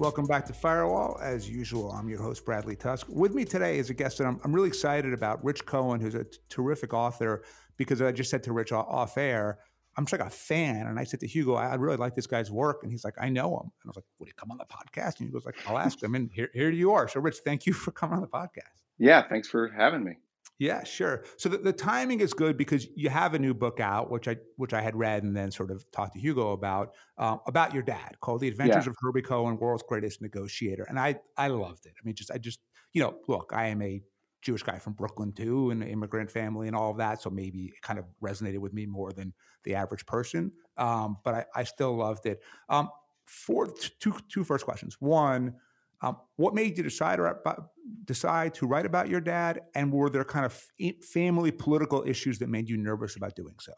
Welcome back to Firewall. As usual, I'm your host, Bradley Tusk. With me today is a guest that I'm, I'm really excited about, Rich Cohen, who's a t- terrific author. Because I just said to Rich off air, I'm just like a fan. And I said to Hugo, I really like this guy's work. And he's like, I know him. And I was like, Would he come on the podcast? And he goes like, I'll ask him. And here, here you are. So, Rich, thank you for coming on the podcast. Yeah, thanks for having me. Yeah, sure. So the, the timing is good because you have a new book out, which I which I had read and then sort of talked to Hugo about um, about your dad, called "The Adventures yeah. of Herbie Cohen, World's Greatest Negotiator," and I I loved it. I mean, just I just you know, look, I am a Jewish guy from Brooklyn too, and an immigrant family and all of that, so maybe it kind of resonated with me more than the average person. Um, but I, I still loved it. Um, for two two first questions. One um, what made you decide about, decide to write about your dad, and were there kind of family political issues that made you nervous about doing so?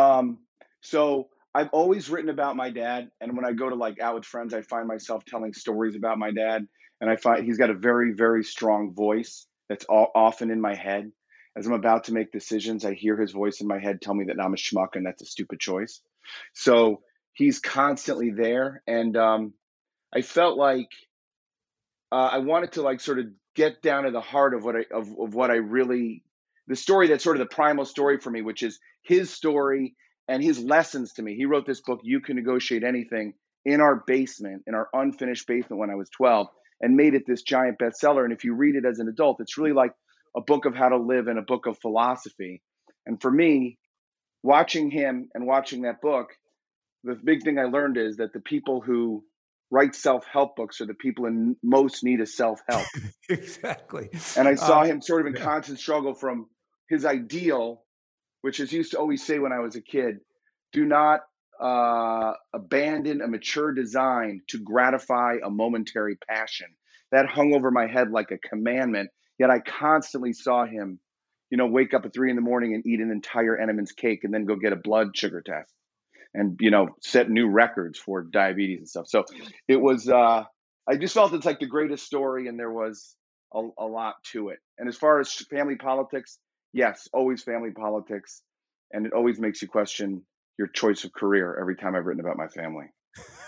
Um, so I've always written about my dad, and when I go to like out with friends, I find myself telling stories about my dad, and I find he's got a very very strong voice that's all, often in my head. As I'm about to make decisions, I hear his voice in my head tell me that I'm a schmuck and that's a stupid choice. So he's constantly there, and um, I felt like uh, I wanted to like sort of get down to the heart of what I of, of what I really the story that's sort of the primal story for me, which is his story and his lessons to me. He wrote this book, You Can Negotiate Anything, in our basement, in our unfinished basement when I was 12, and made it this giant bestseller. And if you read it as an adult, it's really like a book of how to live and a book of philosophy. And for me, watching him and watching that book, the big thing I learned is that the people who write self-help books are the people in most need of self-help. Exactly. And i saw um, him sort of in yeah. constant struggle from his ideal which is used to always say when i was a kid do not uh, abandon a mature design to gratify a momentary passion. That hung over my head like a commandment yet i constantly saw him you know wake up at three in the morning and eat an entire Entenmann's cake and then go get a blood sugar test and you know set new records for diabetes and stuff. So it was uh, I just felt it's like the greatest story, and there was a, a lot to it. And as far as family politics, yes, always family politics, and it always makes you question your choice of career every time I've written about my family.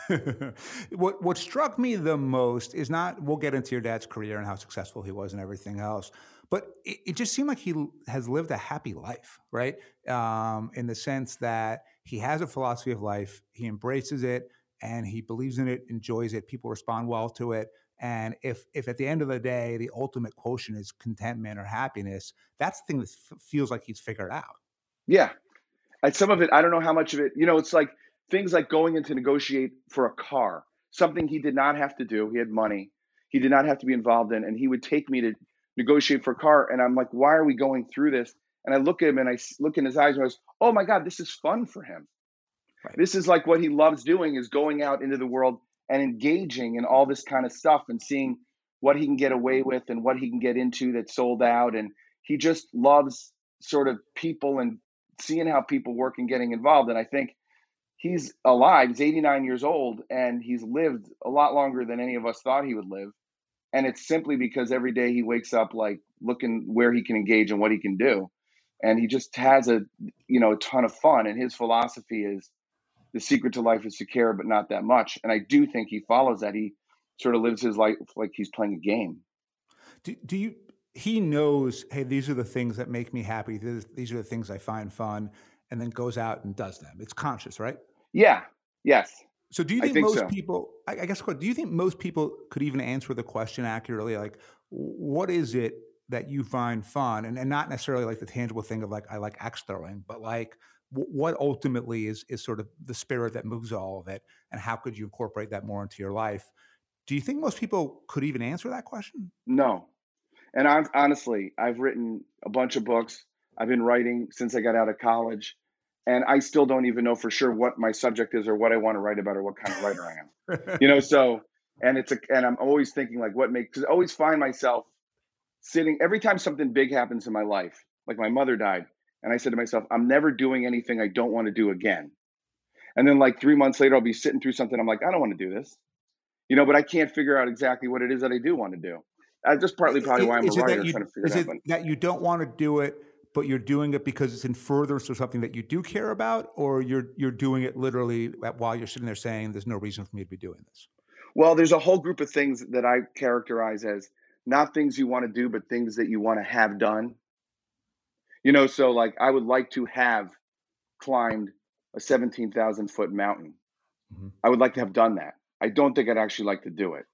what what struck me the most is not we'll get into your dad's career and how successful he was and everything else, but it, it just seemed like he has lived a happy life, right? Um, in the sense that he has a philosophy of life, he embraces it, and he believes in it, enjoys it. People respond well to it. And if if at the end of the day the ultimate quotient is contentment or happiness, that's the thing that f- feels like he's figured out. Yeah, and some of it I don't know how much of it. You know, it's like things like going in to negotiate for a car, something he did not have to do. He had money, he did not have to be involved in, and he would take me to negotiate for a car. And I'm like, why are we going through this? And I look at him and I look in his eyes and I was, oh my God, this is fun for him. Right. This is like what he loves doing is going out into the world and engaging in all this kind of stuff and seeing what he can get away with and what he can get into that's sold out. And he just loves sort of people and seeing how people work and getting involved. And I think he's alive. He's 89 years old and he's lived a lot longer than any of us thought he would live. And it's simply because every day he wakes up like looking where he can engage and what he can do and he just has a you know a ton of fun. And his philosophy is the secret to life is to care but not that much. And i do think he follows that. He sort of lives his life like he's playing a game. Do, do you he knows hey these are the things that make me happy. These, these are the things i find fun and then goes out and does them. It's conscious right? Yeah. Yes. So do you think, think most so. people I, I guess do you think most people could even answer the question accurately? Like what is it that you find fun and, and not necessarily like the tangible thing of like i like axe throwing but like w- what ultimately is is sort of the spirit that moves all of it and how could you incorporate that more into your life? Do you think most people could even answer that question? No. And I'm, honestly i've written a bunch of books. I've been writing since i got out of college and i still don't even know for sure what my subject is or what i want to write about or what kind of writer i am. You know so and it's a and i'm always thinking like what makes because i always find myself sitting every time something big happens in my life, like my mother died, and I said to myself, I'm never doing anything I don't want to do again. And then like three months later, I'll be sitting through something. I'm like, I don't want to do this, you know, but I can't figure out exactly what it is that I do want to do. That's just partly probably why I'm is a writer you, trying to figure is it out. It that you don't want to do it, but you're doing it because it's in furtherance of something that you do care about, or you're you're doing it literally while you're sitting there saying, "There's no reason for me to be doing this." Well, there's a whole group of things that I characterize as not things you want to do, but things that you want to have done. You know, so like I would like to have climbed a 17,000 foot mountain. Mm-hmm. I would like to have done that. I don't think I'd actually like to do it.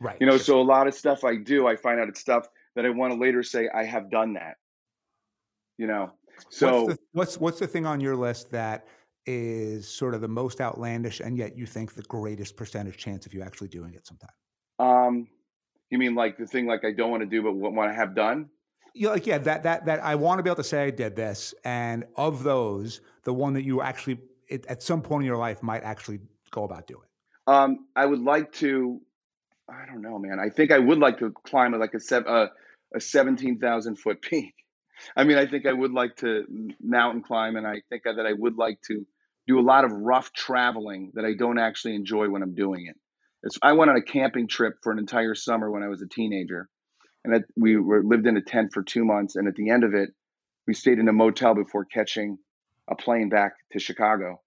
Right. You know, so a lot of stuff I do, I find out it's stuff that I want to later say I have done that. You know, so what's the, what's, what's the thing on your list that is sort of the most outlandish and yet you think the greatest percentage chance of you actually doing it sometime? Um, you mean like the thing like I don't want to do but want to have done? Yeah, like yeah, that that that I want to be able to say I did this, and of those, the one that you actually it, at some point in your life might actually go about doing. Um, I would like to. I don't know, man. I think I would like to climb like a uh, a seventeen thousand foot peak. I mean, I think I would like to mountain climb, and I think that I would like to do a lot of rough traveling that I don't actually enjoy when I'm doing it. It's, I went on a camping trip for an entire summer when I was a teenager, and we were, lived in a tent for two months. And at the end of it, we stayed in a motel before catching a plane back to Chicago.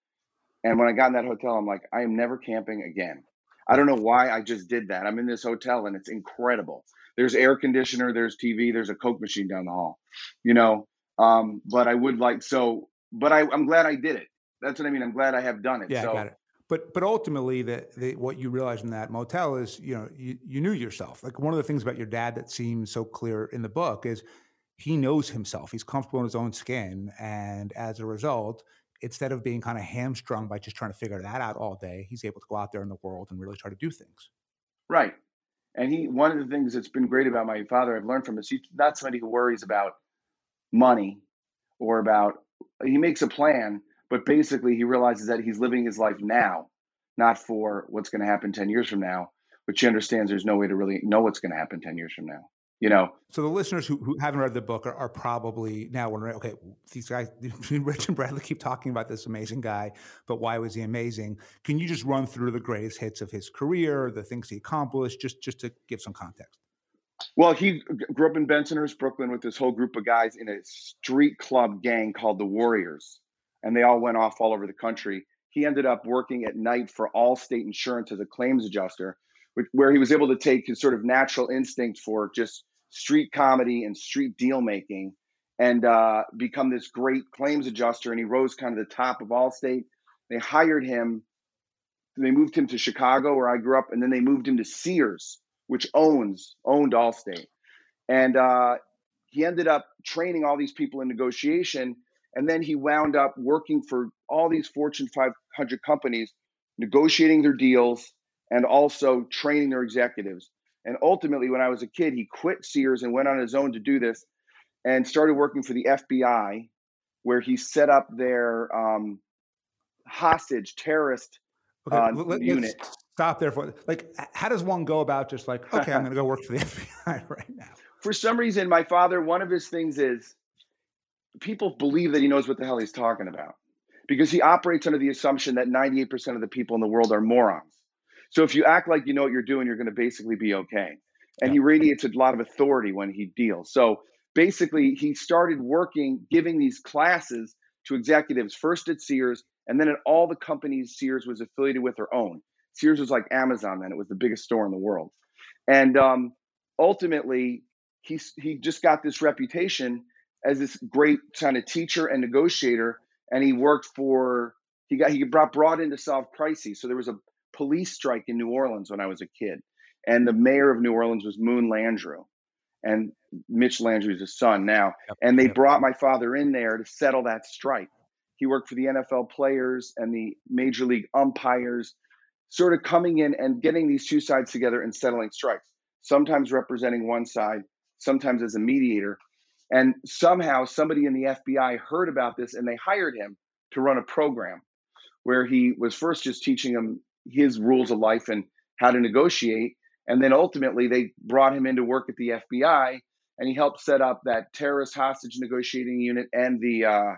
And when I got in that hotel, I'm like, I am never camping again. I don't know why I just did that. I'm in this hotel and it's incredible. There's air conditioner, there's TV, there's a Coke machine down the hall, you know. Um, but I would like so, but I, I'm glad I did it. That's what I mean. I'm glad I have done it. Yeah, so, got it. But but ultimately, the, the what you realize in that motel is you know you, you knew yourself. Like one of the things about your dad that seems so clear in the book is he knows himself. He's comfortable in his own skin, and as a result, instead of being kind of hamstrung by just trying to figure that out all day, he's able to go out there in the world and really try to do things. Right. And he one of the things that's been great about my father I've learned from is he's not somebody who worries about money or about he makes a plan but basically, he realizes that he's living his life now, not for what's going to happen 10 years from now, which he understands there's no way to really know what's going to happen 10 years from now. You know, so the listeners who, who haven't read the book are, are probably now wondering, okay, these guys, Rich and Bradley keep talking about this amazing guy, but why was he amazing? Can you just run through the greatest hits of his career, the things he accomplished, just just to give some context? Well, he grew up in Bensonhurst, Brooklyn, with this whole group of guys in a street club gang called the Warriors and they all went off all over the country. He ended up working at night for Allstate Insurance as a claims adjuster, which, where he was able to take his sort of natural instinct for just street comedy and street deal making and uh, become this great claims adjuster. And he rose kind of the top of Allstate. They hired him. They moved him to Chicago, where I grew up, and then they moved him to Sears, which owns owned Allstate. And uh, he ended up training all these people in negotiation and then he wound up working for all these Fortune 500 companies, negotiating their deals and also training their executives. And ultimately, when I was a kid, he quit Sears and went on his own to do this and started working for the FBI, where he set up their um, hostage terrorist okay, uh, let, unit. Stop there for like, how does one go about just like, okay, I'm going to go work for the FBI right now? For some reason, my father, one of his things is people believe that he knows what the hell he's talking about because he operates under the assumption that 98% of the people in the world are morons. So if you act like you know what you're doing, you're going to basically be okay. And yeah. he radiates a lot of authority when he deals. So basically, he started working, giving these classes to executives, first at Sears, and then at all the companies Sears was affiliated with or owned. Sears was like Amazon then, it was the biggest store in the world. And um, ultimately, he, he just got this reputation as this great kind of teacher and negotiator, and he worked for he got he brought brought in to solve crises. So there was a police strike in New Orleans when I was a kid, and the mayor of New Orleans was Moon Landrieu, and Mitch Landrieu is his son now, yep, and they yep. brought my father in there to settle that strike. He worked for the NFL players and the major league umpires, sort of coming in and getting these two sides together and settling strikes. Sometimes representing one side, sometimes as a mediator and somehow somebody in the FBI heard about this and they hired him to run a program where he was first just teaching him his rules of life and how to negotiate. And then ultimately they brought him into work at the FBI and he helped set up that terrorist hostage negotiating unit and the uh,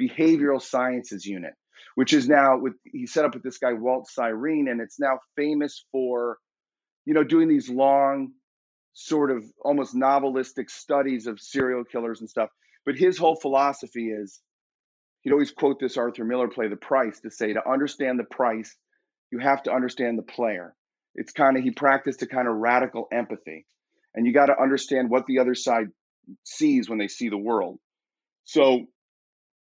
behavioral sciences unit, which is now with he set up with this guy Walt Sirene, and it's now famous for, you know, doing these long sort of almost novelistic studies of serial killers and stuff. But his whole philosophy is he'd always quote this Arthur Miller play, The Price, to say to understand the price, you have to understand the player. it's kind of he practiced a kind of radical empathy, and you got to understand what the other side sees when they see the world. So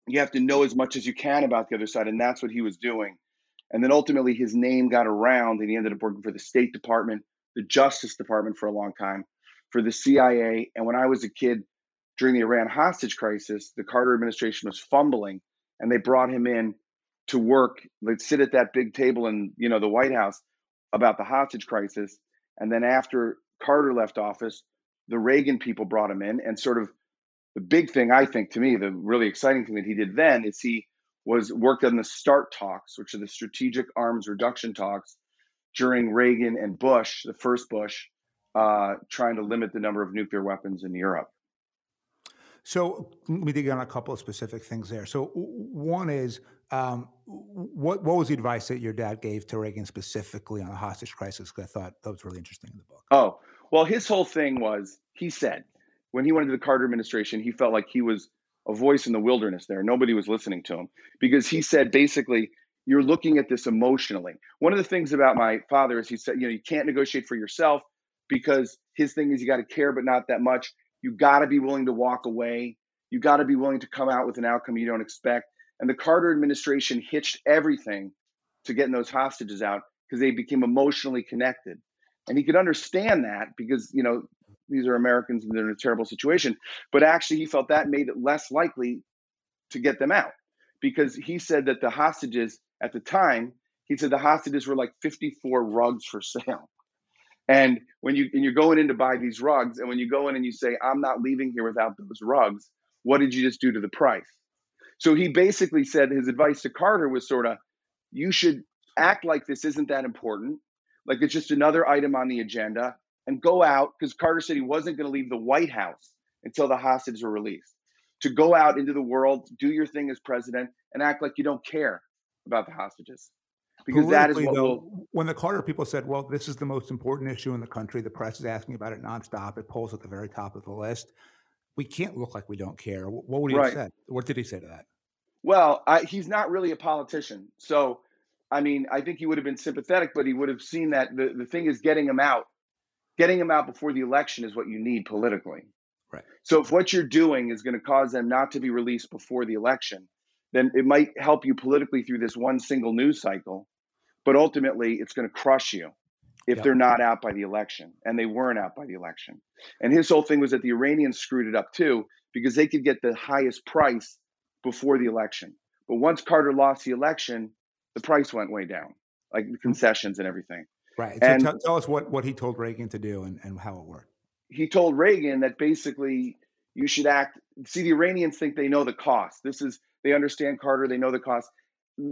you have to know as much as you can about the other side, and that's what he was doing. And then ultimately, his name got around, and he ended up working for the State Department, the Justice Department for a long time, for the CIA. And when I was a kid during the Iran hostage crisis, the Carter administration was fumbling, and they brought him in to work, like sit at that big table in you know the White House about the hostage crisis. And then after Carter left office, the Reagan people brought him in, and sort of the big thing I think to me, the really exciting thing that he did then is he was worked on the START talks, which are the strategic arms reduction talks during Reagan and Bush, the first Bush, uh, trying to limit the number of nuclear weapons in Europe. So let me dig on a couple of specific things there. So one is um, what what was the advice that your dad gave to Reagan specifically on the hostage crisis? Because I thought that was really interesting in the book. Oh well, his whole thing was he said when he went into the Carter administration, he felt like he was a voice in the wilderness there. Nobody was listening to him because he said basically you're looking at this emotionally. One of the things about my father is he said, you know, you can't negotiate for yourself because his thing is you got to care, but not that much. You got to be willing to walk away. You got to be willing to come out with an outcome you don't expect. And the Carter administration hitched everything to getting those hostages out because they became emotionally connected. And he could understand that because, you know, these are Americans and they're in a terrible situation. But actually, he felt that made it less likely to get them out because he said that the hostages at the time, he said the hostages were like 54 rugs for sale. And when you and you're going in to buy these rugs, and when you go in and you say, "I'm not leaving here without those rugs," what did you just do to the price? So he basically said his advice to Carter was sort of, "You should act like this isn't that important, like it's just another item on the agenda, and go out because Carter said he wasn't going to leave the White House until the hostages were released. To go out into the world, do your thing as president, and act like you don't care about the hostages. Because that is what though, will... when the Carter people said, "Well, this is the most important issue in the country. The press is asking about it nonstop. It polls at the very top of the list. We can't look like we don't care." What would he right. have said? What did he say to that? Well, I, he's not really a politician, so I mean, I think he would have been sympathetic, but he would have seen that the, the thing is getting him out getting him out before the election is what you need politically. Right. So if what you're doing is going to cause them not to be released before the election, then it might help you politically through this one single news cycle, but ultimately it's going to crush you if yep. they're not out by the election. And they weren't out by the election. And his whole thing was that the Iranians screwed it up too because they could get the highest price before the election. But once Carter lost the election, the price went way down, like the mm-hmm. concessions and everything. Right. So and tell, tell us what, what he told Reagan to do and, and how it worked. He told Reagan that basically you should act. See, the Iranians think they know the cost. This is, they understand Carter, they know the cost.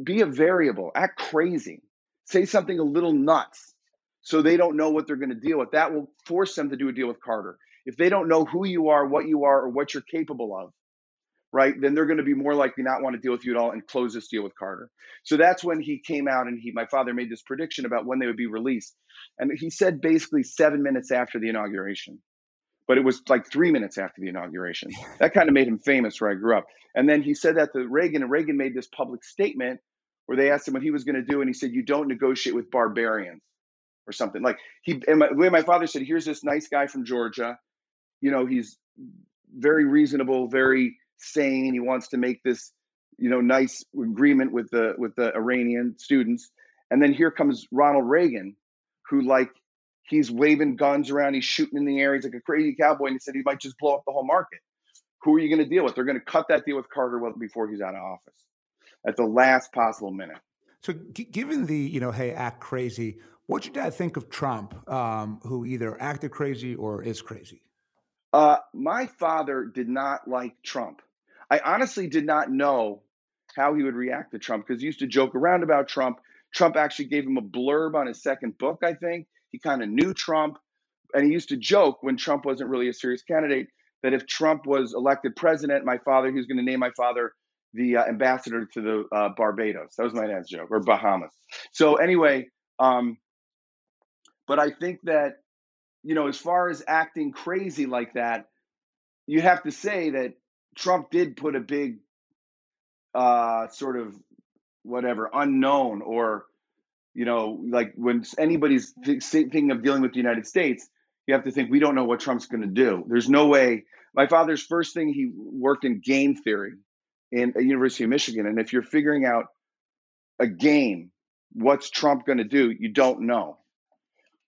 Be a variable, act crazy, say something a little nuts so they don't know what they're going to deal with. That will force them to do a deal with Carter. If they don't know who you are, what you are, or what you're capable of, right, then they're going to be more likely not want to deal with you at all and close this deal with Carter. So that's when he came out and he, my father made this prediction about when they would be released. And he said basically seven minutes after the inauguration, but it was like three minutes after the inauguration. That kind of made him famous where I grew up. And then he said that to Reagan, and Reagan made this public statement where they asked him what he was going to do. And he said, You don't negotiate with barbarians or something. Like he, and my, the way my father said, Here's this nice guy from Georgia. You know, he's very reasonable, very sane. He wants to make this, you know, nice agreement with the with the Iranian students. And then here comes Ronald Reagan, who like he's waving guns around, he's shooting in the air, he's like a crazy cowboy, and he said he might just blow up the whole market. Who are you going to deal with? They're going to cut that deal with Carter before he's out of office at the last possible minute. So, g- given the you know, hey, act crazy, what did your dad think of Trump, um, who either acted crazy or is crazy? Uh, my father did not like Trump. I honestly did not know how he would react to Trump because he used to joke around about Trump. Trump actually gave him a blurb on his second book, I think. He kind of knew Trump. And he used to joke when Trump wasn't really a serious candidate that if Trump was elected president, my father, he was going to name my father the uh, ambassador to the uh, Barbados. That was my dad's joke, or Bahamas. So, anyway, um, but I think that you know, as far as acting crazy like that, you have to say that Trump did put a big uh, sort of whatever unknown or you know, like when anybody's thinking of dealing with the United States, you have to think we don't know what Trump's going to do. There's no way. My father's first thing he worked in game theory in a University of Michigan, and if you're figuring out a game, what's Trump going to do? You don't know.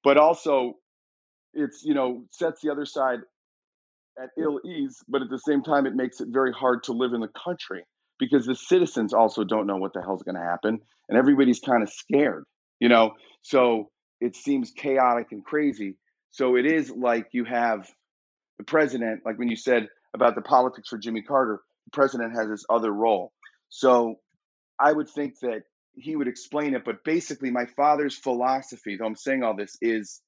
But also, it's you know sets the other side at ill ease, but at the same time, it makes it very hard to live in the country because the citizens also don't know what the hell's going to happen, and everybody's kind of scared, you know. So it seems chaotic and crazy. So it is like you have the president, like when you said about the politics for Jimmy Carter, the president has this other role. So I would think that he would explain it, but basically, my father's philosophy, though I'm saying all this, is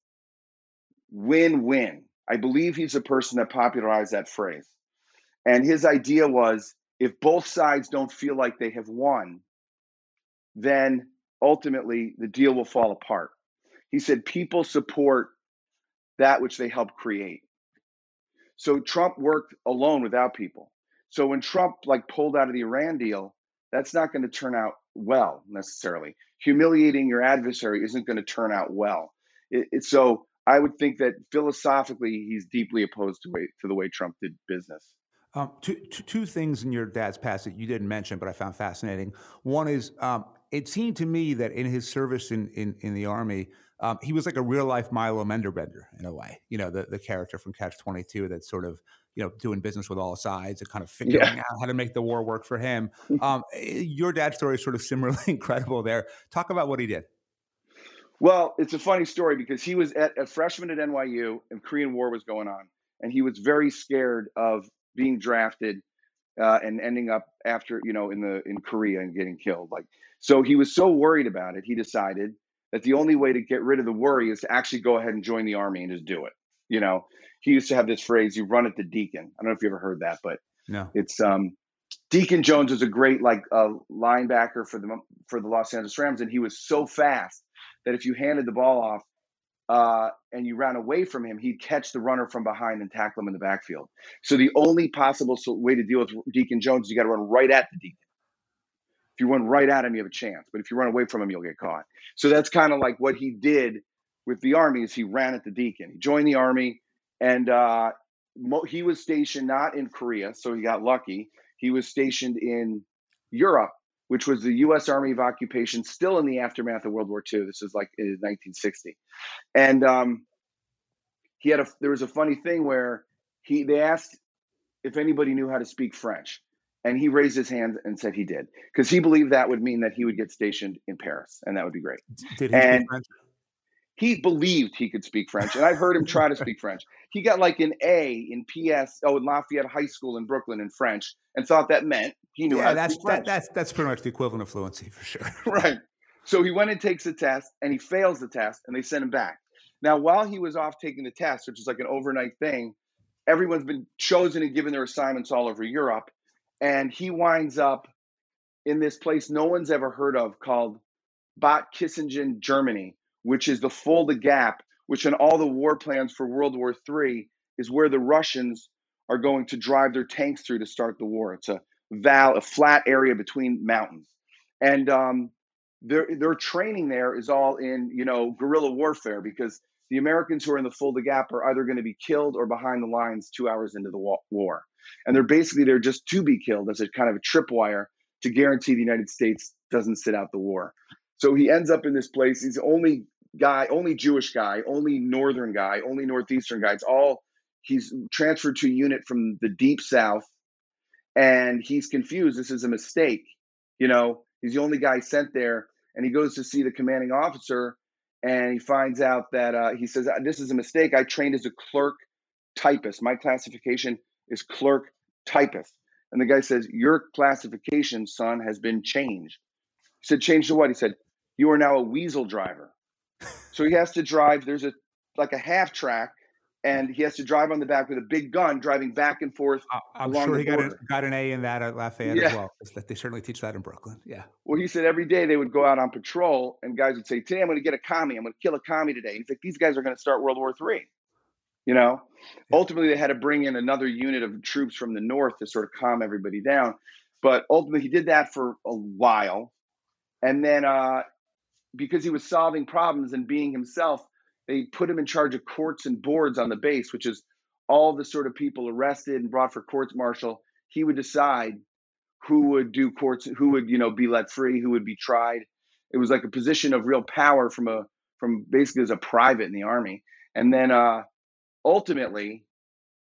win win. I believe he's the person that popularized that phrase. And his idea was if both sides don't feel like they have won, then ultimately the deal will fall apart. He said people support that which they help create. So Trump worked alone without people. So when Trump like pulled out of the Iran deal, that's not going to turn out well necessarily. Humiliating your adversary isn't going to turn out well. It, it, so I would think that philosophically he's deeply opposed to, way, to the way Trump did business. Um, two, two, two things in your dad's past that you didn't mention, but I found fascinating. One is um, it seemed to me that in his service in in, in the army, um, he was like a real life Milo Minderbinder in a way. You know, the the character from Catch Twenty Two that's sort of you know doing business with all sides and kind of figuring yeah. out how to make the war work for him. Um, eh, your dad's story is sort of similarly incredible. There, talk about what he did. Well, it's a funny story because he was at a freshman at NYU and Korean War was going on, and he was very scared of being drafted uh, and ending up after you know in the in Korea and getting killed. Like so, he was so worried about it. He decided that the only way to get rid of the worry is to actually go ahead and join the army and just do it. You know, he used to have this phrase: "You run at the deacon." I don't know if you ever heard that, but no, it's um, Deacon Jones was a great like uh, linebacker for the for the Los Angeles Rams, and he was so fast that if you handed the ball off uh, and you ran away from him, he'd catch the runner from behind and tackle him in the backfield. So the only possible way to deal with Deacon Jones is you got to run right at the Deacon. If you run right at him, you have a chance. But if you run away from him, you'll get caught. So that's kind of like what he did with the army is he ran at the Deacon. He joined the army, and uh, he was stationed not in Korea, so he got lucky. He was stationed in Europe which was the U.S. Army of Occupation, still in the aftermath of World War II. This is like in 1960, and um, he had a. There was a funny thing where he they asked if anybody knew how to speak French, and he raised his hand and said he did because he believed that would mean that he would get stationed in Paris, and that would be great. Did he and, speak French? he believed he could speak French, and I've heard him try to speak French. He got like an A in PS, oh, in Lafayette High School in Brooklyn in French, and thought that meant he knew. Yeah, that's that, that's that's pretty much the equivalent of fluency for sure. right. So he went and takes the test, and he fails the test, and they send him back. Now, while he was off taking the test, which is like an overnight thing, everyone's been chosen and given their assignments all over Europe, and he winds up in this place no one's ever heard of called Bad Kissingen, Germany which is the Fulda Gap, which in all the war plans for World War III is where the Russians are going to drive their tanks through to start the war. It's a val, a flat area between mountains, and um, their their training there is all in you know guerrilla warfare because the Americans who are in the Fulda Gap are either going to be killed or behind the lines two hours into the war, and they're basically there just to be killed as a kind of a tripwire to guarantee the United States doesn't sit out the war. So he ends up in this place. He's the only guy, only Jewish guy, only Northern guy, only Northeastern guy. It's all he's transferred to a unit from the deep South, and he's confused. This is a mistake. You know, he's the only guy sent there, and he goes to see the commanding officer, and he finds out that uh, he says, "This is a mistake. I trained as a clerk typist. My classification is clerk typist." And the guy says, "Your classification, son, has been changed." He said, "Changed to what?" He said, "You are now a weasel driver." So he has to drive. There's a like a half track, and he has to drive on the back with a big gun, driving back and forth. I'm sure he got, a, got an A in that at Lafayette yeah. as well. They certainly teach that in Brooklyn. Yeah. Well, he said every day they would go out on patrol, and guys would say, "Today I'm going to get a commie. I'm going to kill a commie today." He's like, "These guys are going to start World War Three. You know. Yeah. Ultimately, they had to bring in another unit of troops from the north to sort of calm everybody down. But ultimately, he did that for a while, and then uh, because he was solving problems and being himself, they put him in charge of courts and boards on the base, which is all the sort of people arrested and brought for courts martial. He would decide who would do courts, who would you know be let free, who would be tried. It was like a position of real power from a from basically as a private in the army. And then uh, ultimately,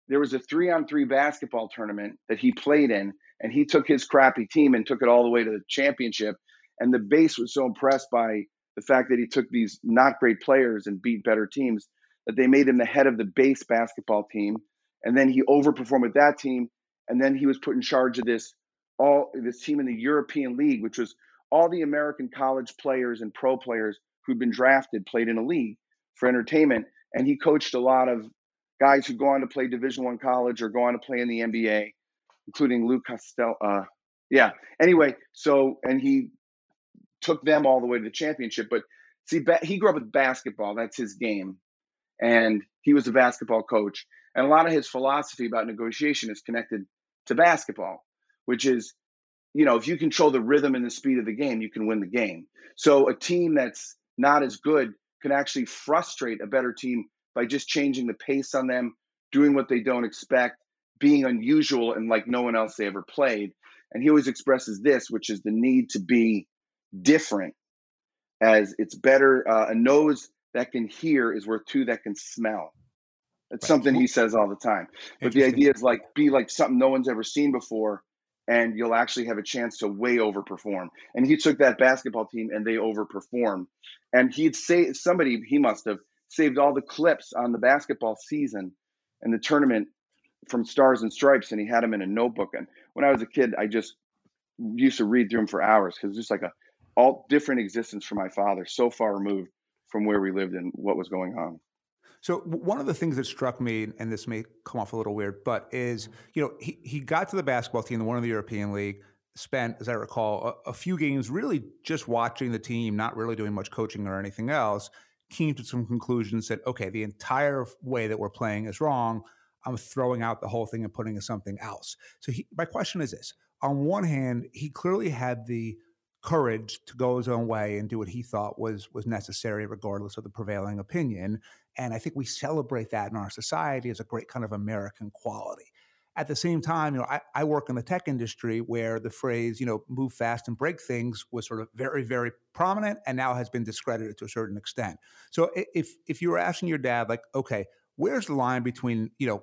there was a three on three basketball tournament that he played in, and he took his crappy team and took it all the way to the championship. And the base was so impressed by the fact that he took these not great players and beat better teams that they made him the head of the base basketball team. And then he overperformed with that team. And then he was put in charge of this all this team in the European League, which was all the American college players and pro players who'd been drafted played in a league for entertainment. And he coached a lot of guys who go on to play Division One college or go on to play in the NBA, including Lou Costello. Uh, yeah. Anyway, so and he took them all the way to the championship. But see, he grew up with basketball. That's his game, and he was a basketball coach. And a lot of his philosophy about negotiation is connected to basketball, which is, you know, if you control the rhythm and the speed of the game, you can win the game. So a team that's not as good can actually frustrate a better team by just changing the pace on them, doing what they don't expect, being unusual and like no one else they ever played. And he always expresses this, which is the need to be different, as it's better uh, a nose that can hear is worth two that can smell. It's right. something he says all the time. But the idea is like be like something no one's ever seen before, and you'll actually have a chance to way overperform. And he took that basketball team and they overperformed. And he'd say somebody he must have saved all the clips on the basketball season and the tournament from Stars and Stripes, and he had them in a notebook. And when I was a kid, I just used to read through them for hours because it's just like a all different existence for my father, so far removed from where we lived and what was going on. So one of the things that struck me, and this may come off a little weird, but is you know he he got to the basketball team, the one of the European League, spent, as I recall, a, a, few games really just watching the team, not really doing much coaching or anything else, came to some conclusions that, okay, the entire way that we're playing is wrong. I'm throwing out the whole thing and putting in something else. So he, my question is this: on one hand, he clearly had the courage to go his own way and do what he thought was was necessary, regardless of the prevailing opinion. And I think we celebrate that in our society as a great kind of American quality. At the same time, you know, I, I work in the tech industry where the phrase, you know, move fast and break things was sort of very, very prominent and now has been discredited to a certain extent. So if if you were asking your dad, like, okay, where's the line between, you know,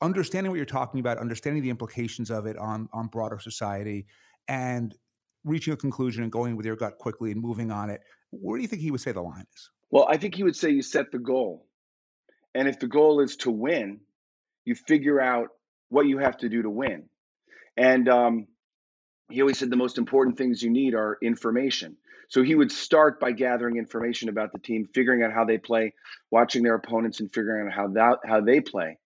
understanding what you're talking about, understanding the implications of it on on broader society, and reaching a conclusion and going with your gut quickly and moving on it, where do you think he would say the line is? Well, I think he would say you set the goal. And if the goal is to win, you figure out what you have to do to win. And um, he always said the most important things you need are information. So he would start by gathering information about the team, figuring out how they play, watching their opponents, and figuring out how that how they play.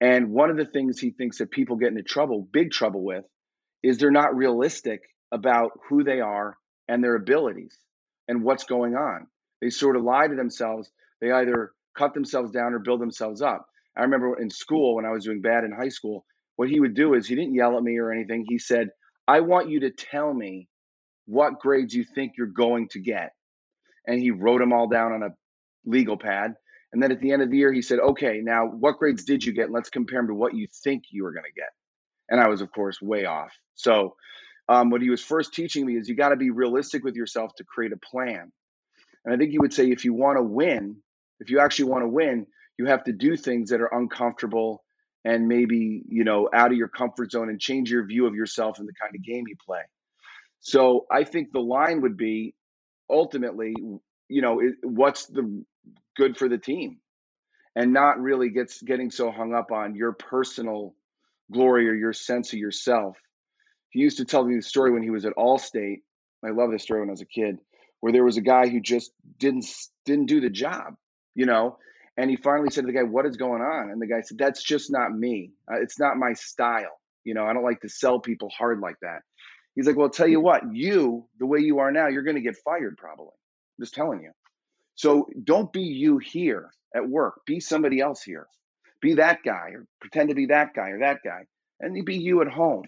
And one of the things he thinks that people get into trouble, big trouble with, is they're not realistic about who they are and their abilities and what's going on. They sort of lie to themselves. They either cut themselves down or build themselves up. I remember in school when I was doing bad in high school, what he would do is he didn't yell at me or anything. He said, I want you to tell me what grades you think you're going to get. And he wrote them all down on a legal pad. And then at the end of the year, he said, Okay, now what grades did you get? Let's compare them to what you think you were going to get. And I was, of course, way off. So, um, what he was first teaching me is you got to be realistic with yourself to create a plan. And I think he would say if you want to win, if you actually want to win, you have to do things that are uncomfortable and maybe, you know, out of your comfort zone and change your view of yourself and the kind of game you play. So I think the line would be ultimately, you know, what's the good for the team and not really gets getting so hung up on your personal glory or your sense of yourself. He used to tell me the story when he was at Allstate. I love this story when I was a kid where there was a guy who just didn't didn't do the job, you know. And he finally said to the guy, "What is going on?" And the guy said, "That's just not me. Uh, it's not my style. You know, I don't like to sell people hard like that." He's like, "Well, I'll tell you what, you the way you are now, you're going to get fired probably. I'm just telling you. So don't be you here at work. Be somebody else here. Be that guy, or pretend to be that guy or that guy, and be you at home."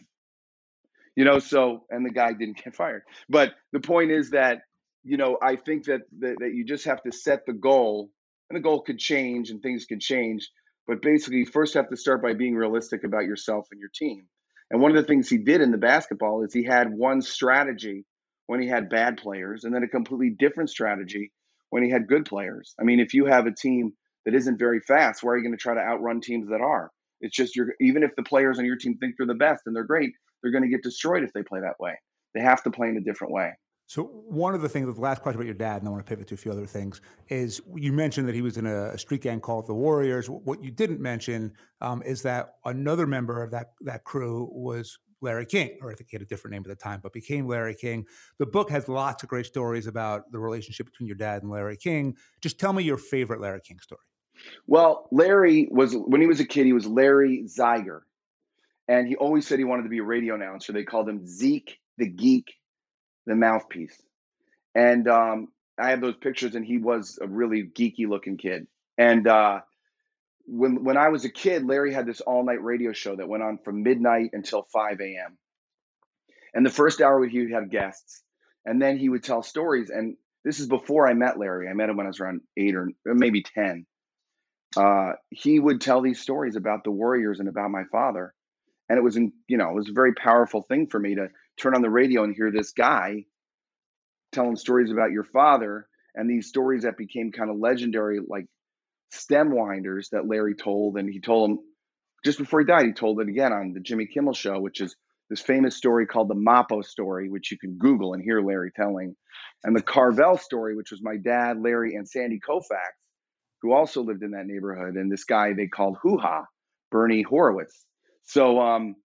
You know, so and the guy didn't get fired. But the point is that you know, I think that, that that you just have to set the goal, and the goal could change and things could change. But basically, you first have to start by being realistic about yourself and your team. And one of the things he did in the basketball is he had one strategy when he had bad players, and then a completely different strategy when he had good players. I mean, if you have a team that isn't very fast, where are you going to try to outrun teams that are? It's just you're even if the players on your team think they're the best and they're great, they're going to get destroyed if they play that way. They have to play in a different way. So one of the things, the last question about your dad, and I want to pivot to a few other things, is you mentioned that he was in a street gang called the Warriors. What you didn't mention um, is that another member of that that crew was Larry King, or I think he had a different name at the time, but became Larry King. The book has lots of great stories about the relationship between your dad and Larry King. Just tell me your favorite Larry King story. Well, Larry was when he was a kid, he was Larry Zeiger, and he always said he wanted to be a radio announcer. They called him Zeke the Geek the mouthpiece. And um, I have those pictures, and he was a really geeky looking kid. And uh, when when I was a kid, Larry had this all night radio show that went on from midnight until five a.m. And the first hour he would have guests, and then he would tell stories. And this is before I met Larry. I met him when I was around eight or maybe ten. Uh, he would tell these stories about the Warriors and about my father, and it was, you know, it was a very powerful thing for me to turn on the radio and hear this guy telling stories about your father and these stories that became kind of legendary, like stem winders that Larry told. And he told them just before he died, he told it again on the Jimmy Kimmel show, which is this famous story called the Mappo story, which you can Google and hear Larry telling, and the Carvel story, which was my dad, Larry, and Sandy Koufax, who also lived in that neighborhood, and this guy they called Hoo Ha, Bernie Horowitz. So um,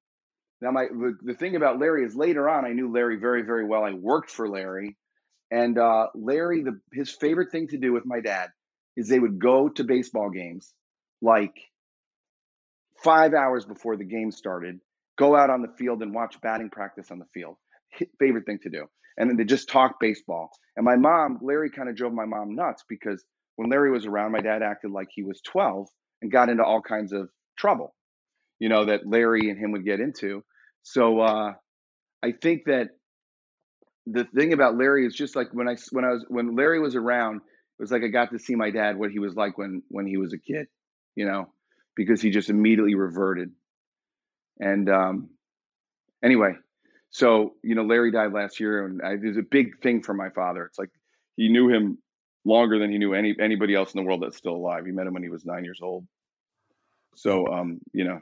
now, my the, the thing about Larry is later on, I knew Larry very, very well. I worked for Larry, and uh, Larry, the his favorite thing to do with my dad is they would go to baseball games like five hours before the game started, go out on the field and watch batting practice on the field. Favorite thing to do, and then they just talk baseball. And my mom, Larry, kind of drove my mom nuts because when Larry was around, my dad acted like he was twelve and got into all kinds of trouble you know, that Larry and him would get into. So uh, I think that the thing about Larry is just like when I when I was when Larry was around, it was like I got to see my dad what he was like when when he was a kid, you know, because he just immediately reverted. And um, anyway, so you know, Larry died last year, and I, it was a big thing for my father. It's like he knew him longer than he knew any anybody else in the world that's still alive. He met him when he was nine years old. So um, you know,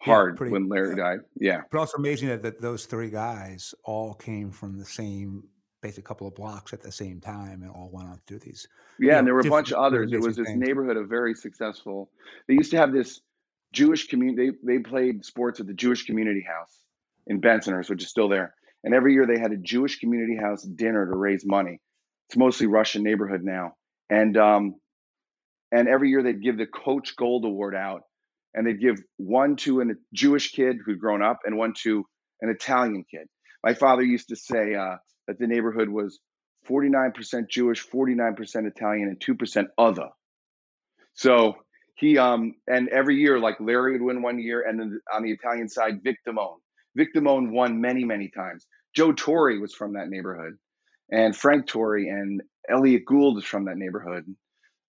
hard yeah, pretty, when Larry died. Yeah. But also amazing that, that those three guys all came from the same basic couple of blocks at the same time and all went on to do these. Yeah, you know, and there were a bunch of others. It was this things. neighborhood of very successful. They used to have this Jewish community. They, they played sports at the Jewish Community House in Bensonhurst, which is still there. And every year they had a Jewish Community House dinner to raise money. It's mostly Russian neighborhood now. And um, and every year they'd give the Coach Gold Award out and they'd give one to a Jewish kid who'd grown up and one to an Italian kid. My father used to say uh, that the neighborhood was 49% Jewish, 49% Italian, and 2% other. So he, um, and every year, like Larry would win one year, and then on the Italian side, Vic Damone. Vic Damone won many, many times. Joe Torre was from that neighborhood, and Frank Torre and Elliot Gould is from that neighborhood.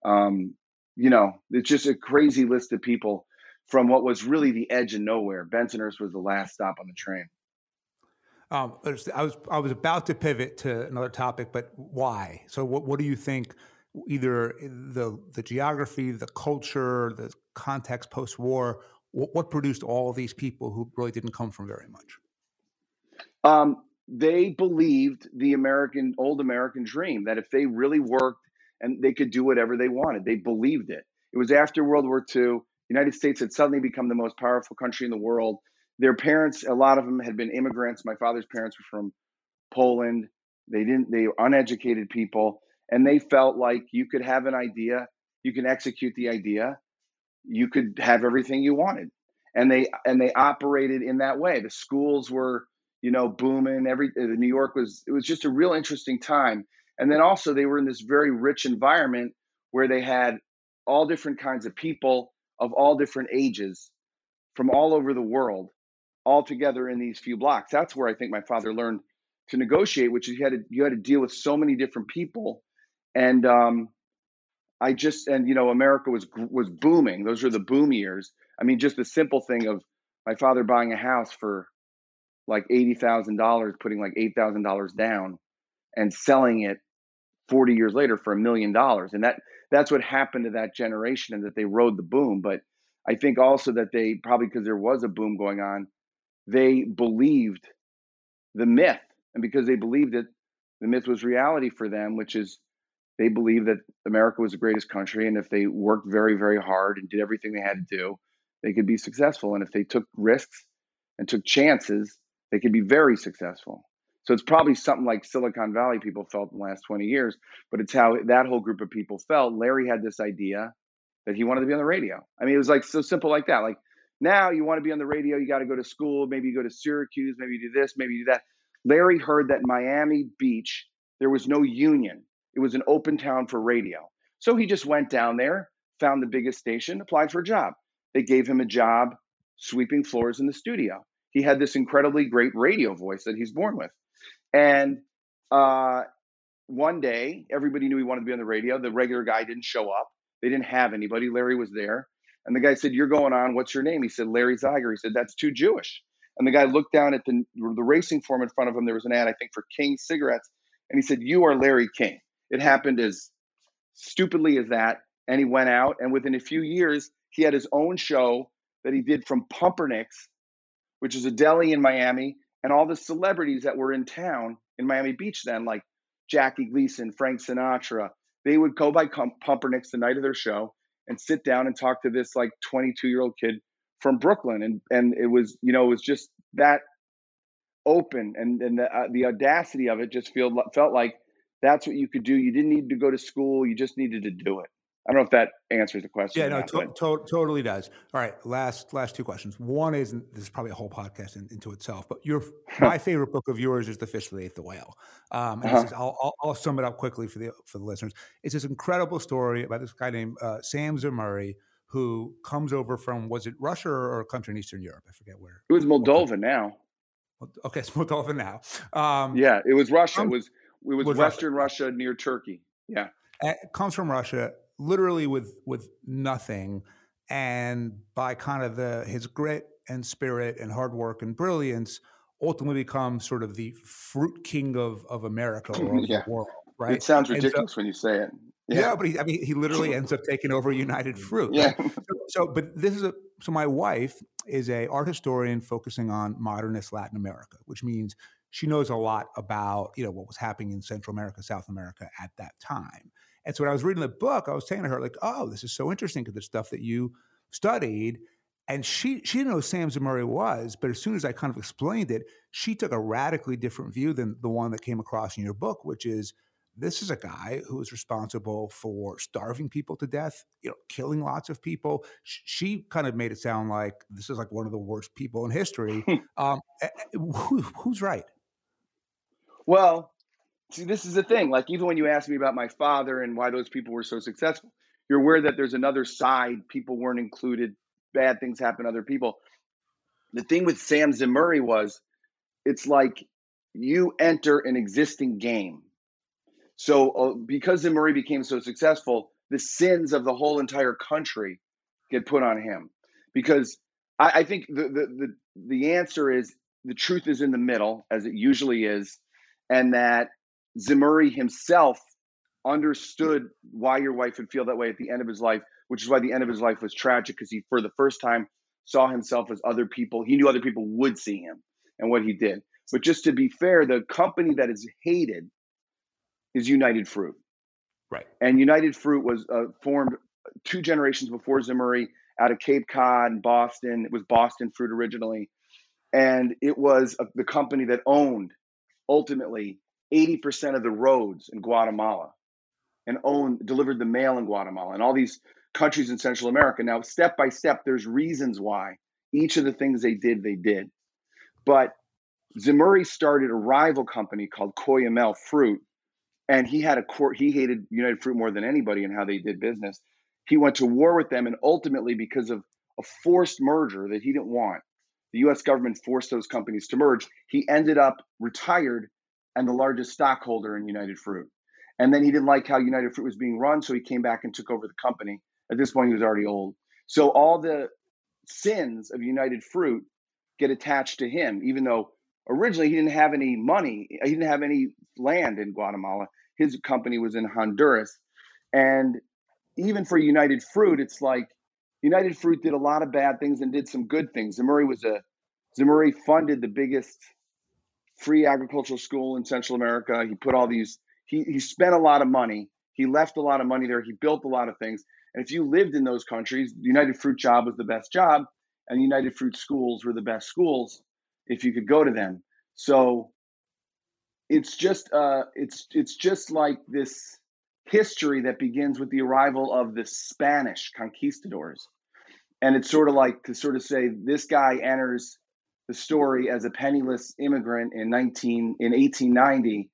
Um, you know, it's just a crazy list of people from what was really the edge of nowhere. Bensonhurst was the last stop on the train. Um, I was I was about to pivot to another topic, but why? So, what what do you think? Either the the geography, the culture, the context post war. What, what, produced all these people who really didn't come from very much? Um, they believed the American old American dream that if they really worked and they could do whatever they wanted, they believed it. It was after World War II United States had suddenly become the most powerful country in the world. Their parents, a lot of them had been immigrants. My father's parents were from Poland. They didn't, they were uneducated people. And they felt like you could have an idea, you can execute the idea, you could have everything you wanted. And they and they operated in that way. The schools were, you know, booming. Every uh, New York was it was just a real interesting time. And then also they were in this very rich environment where they had all different kinds of people of all different ages from all over the world all together in these few blocks. That's where I think my father learned to negotiate, which you had to you had to deal with so many different people, and um, I just and you know America was was booming. Those were the boom years. I mean, just the simple thing of my father buying a house for like eighty thousand dollars, putting like eight thousand dollars down, and selling it forty years later for a million dollars, and that that's what happened to that generation, and that they rode the boom. But I think also that they probably because there was a boom going on, they believed the myth and because they believed it, the myth was reality for them, which is they believed that America was the greatest country, and if they worked very, very hard and did everything they had to do, they could be successful. And if they took risks and took chances, they could be very successful. So it's probably something like Silicon Valley people felt in the last 20 years, but it's how that whole group of people felt. Larry had this idea that he wanted to be on the radio. I mean, it was like so simple like that. Like now you want to be on the radio, you got to go to school, maybe you go to Syracuse, maybe you do this, maybe you do that. Larry heard that Miami Beach, there was no union. It was an open town for radio. So he just went down there, found the biggest station, applied for a job. They gave him a job sweeping floors in the studio. He had this incredibly great radio voice that he's born with. And uh, one day, everybody knew he wanted to be on the radio. The regular guy didn't show up. They didn't have anybody. Larry was there. And the guy said, You're going on. What's your name? He said, Larry Zeiger. He said, That's too Jewish. And the guy looked down at the, the racing form in front of him. There was an ad, I think, for King cigarettes. And he said, You are Larry King. It happened as stupidly as that. And he went out. And within a few years, he had his own show that he did from Pumpernik's, which is a deli in Miami. And all the celebrities that were in town in Miami Beach then, like Jackie Gleason, Frank Sinatra, they would go by Pumpernik's the night of their show and sit down and talk to this like 22 year old kid from Brooklyn, and and it was you know it was just that open, and and the, uh, the audacity of it just felt felt like that's what you could do. You didn't need to go to school; you just needed to do it. I don't know if that answers the question. Yeah, no, to- to- totally does. All right, last last two questions. One is this is probably a whole podcast in, into itself, but your my favorite book of yours is The Fish that Ate the Whale. Um, uh-huh. is, I'll, I'll, I'll, sum it up quickly for the for the listeners. It's this incredible story about this guy named uh, Sam Zemurray who comes over from was it Russia or a country in Eastern Europe? I forget where. It was Moldova now. Okay, it's Moldova now. Um, yeah, it was Russia. it was it was, was Western Russia. Russia. near Turkey. Yeah, it comes from Russia, literally with with nothing, and by kind of the his grit and spirit and hard work and brilliance, ultimately becomes sort of the fruit king of of America or of yeah. the world. Right? It sounds ridiculous so, when you say it. Yeah. yeah, but he, I mean, he literally ends up taking over United Fruit. Yeah. So, so, but this is a so my wife is a art historian focusing on modernist Latin America, which means she knows a lot about you know what was happening in Central America, South America at that time. And so when I was reading the book, I was saying to her like, "Oh, this is so interesting because the stuff that you studied." And she she didn't know Sam Zemurray was, but as soon as I kind of explained it, she took a radically different view than the one that came across in your book, which is this is a guy who is responsible for starving people to death, you know, killing lots of people. She kind of made it sound like this is like one of the worst people in history. um, who, who's right? Well, see, this is the thing. Like, even when you ask me about my father and why those people were so successful, you're aware that there's another side. People weren't included. Bad things happen to other people. The thing with Sam Zemurray was, it's like you enter an existing game so uh, because Murray became so successful, the sins of the whole entire country get put on him. Because I, I think the, the the the answer is the truth is in the middle, as it usually is, and that Zemurray himself understood why your wife would feel that way at the end of his life, which is why the end of his life was tragic because he, for the first time, saw himself as other people. He knew other people would see him and what he did. But just to be fair, the company that is hated is United Fruit. Right. And United Fruit was uh, formed two generations before Zemurray out of Cape Cod and Boston. It was Boston Fruit originally. And it was a, the company that owned ultimately 80% of the roads in Guatemala and owned, delivered the mail in Guatemala and all these countries in Central America. Now, step by step, there's reasons why each of the things they did, they did. But Zemurray started a rival company called Cuyamel Fruit and he had a court he hated united fruit more than anybody and how they did business he went to war with them and ultimately because of a forced merger that he didn't want the us government forced those companies to merge he ended up retired and the largest stockholder in United Fruit. And then he didn't like how United Fruit was being run, so he came back and took over the company. At this point, he was already old. So all the sins of United Fruit get attached to him, even though originally he didn't have any money, he didn't have any land in Guatemala. His company was in Honduras. And even for United Fruit, it's like United Fruit did a lot of bad things and did some good things. Zemurray was a Zemurray funded the biggest free agricultural school in Central America. He put all these he he spent a lot of money. He left a lot of money there. He built a lot of things. And if you lived in those countries, the United Fruit job was the best job, and United Fruit schools were the best schools if you could go to them. So it's just uh, it's it's just like this history that begins with the arrival of the Spanish conquistadors, and it's sort of like to sort of say this guy enters the story as a penniless immigrant in 19 in 1890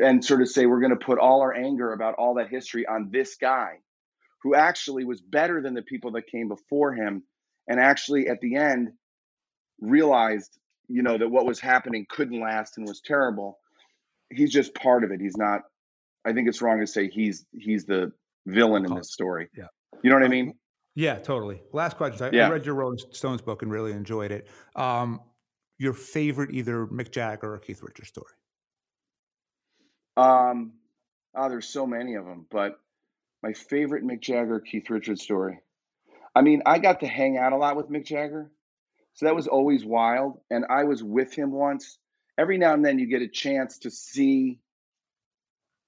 and sort of say we're going to put all our anger about all that history on this guy who actually was better than the people that came before him and actually at the end realized you know that what was happening couldn't last and was terrible. He's just part of it. He's not i think it's wrong to say he's he's the villain in this story. yeah. You know what i mean? Yeah totally. Last question. I, yeah. I read your rolling stones book and really enjoyed it. Um your favorite either mick jagger or keith richards story um, oh, there's so many of them, but my favorite Mick Jagger, Keith Richards story. I mean, I got to hang out a lot with Mick Jagger, so that was always wild. And I was with him once. Every now and then, you get a chance to see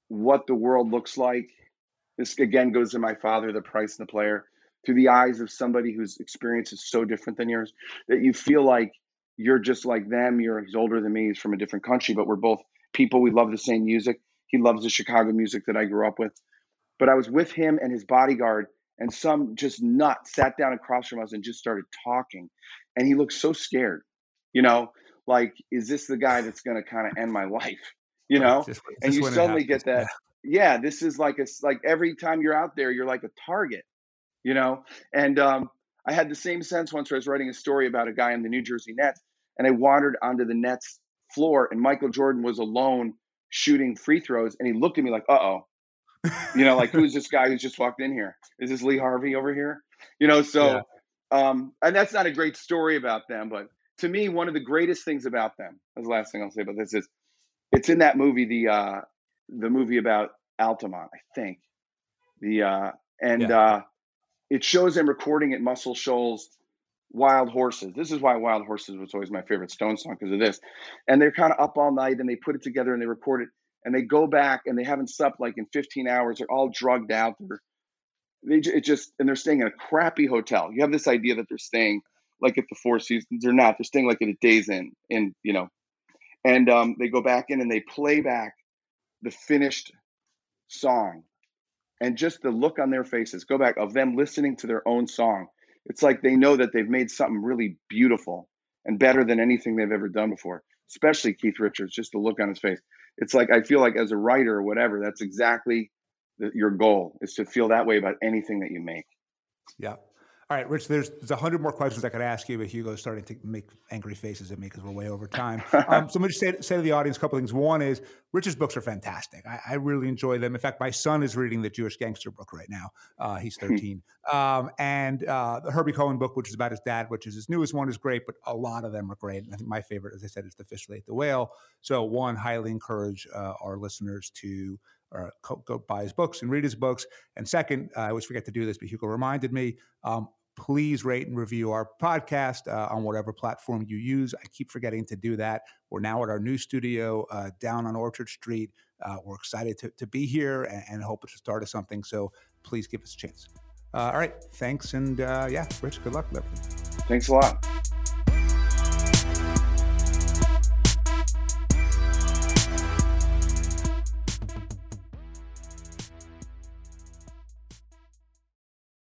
what the world looks like. This again goes to my father, the price and the player, through the eyes of somebody whose experience is so different than yours that you feel like you're just like them. You're he's older than me. He's from a different country, but we're both people. We love the same music. He loves the Chicago music that I grew up with. But I was with him and his bodyguard, and some just nut sat down across from us and just started talking. And he looked so scared, you know, like, is this the guy that's going to kind of end my life? You know? Just, just and you suddenly get that. Yeah. yeah, this is like a, like every time you're out there, you're like a target, you know? And um, I had the same sense once I was writing a story about a guy in the New Jersey Nets, and I wandered onto the Nets floor, and Michael Jordan was alone shooting free throws, and he looked at me like, "Uh oh." you know, like who's this guy who's just walked in here? Is this Lee Harvey over here? You know, so yeah. um, and that's not a great story about them, but to me, one of the greatest things about them, that's the last thing I'll say about this is it's in that movie, the uh the movie about Altamont, I think. The uh and yeah. uh it shows them recording at Muscle Shoals Wild Horses. This is why Wild Horses was always my favorite Stone song because of this. And they're kind of up all night and they put it together and they record it and they go back and they haven't slept like in 15 hours. They're all drugged out. They're, they it just and they're staying in a crappy hotel. You have this idea that they're staying like at the Four Seasons. They're not. They're staying like at a Days Inn. In you know, and um, they go back in and they play back the finished song, and just the look on their faces. Go back of them listening to their own song it's like they know that they've made something really beautiful and better than anything they've ever done before, especially Keith Richards, just the look on his face. It's like I feel like as a writer or whatever, that's exactly the, your goal is to feel that way about anything that you make. Yeah. All right, Rich, there's, there's a hundred more questions I could ask you, but Hugo's starting to make angry faces at me because we're way over time. Um, so I'm going to say, say to the audience a couple things. One is Rich's books are fantastic. I, I, really enjoy them. In fact, my son is reading the Jewish Gangster book right now. Uh, he's hmm. 13. um, and uh, the Herbie Cohen book, which is about his dad, which is his newest one, is great, but a lot of them are great. And I think my favorite, as I said, is The Fish That Ate the Whale. So, one, highly encourage uh, our listeners to or go buy his books and read his books. And second, I always forget to do this, but Hugo reminded me. Um, please rate and review our podcast uh, on whatever platform you use. I keep forgetting to do that. We're now at our new studio uh, down on Orchard Street. Uh, we're excited to, to be here and, and hope to start of something. So please give us a chance. Uh, all right. Thanks. And uh, yeah, Rich, good luck with everything. Thanks a lot.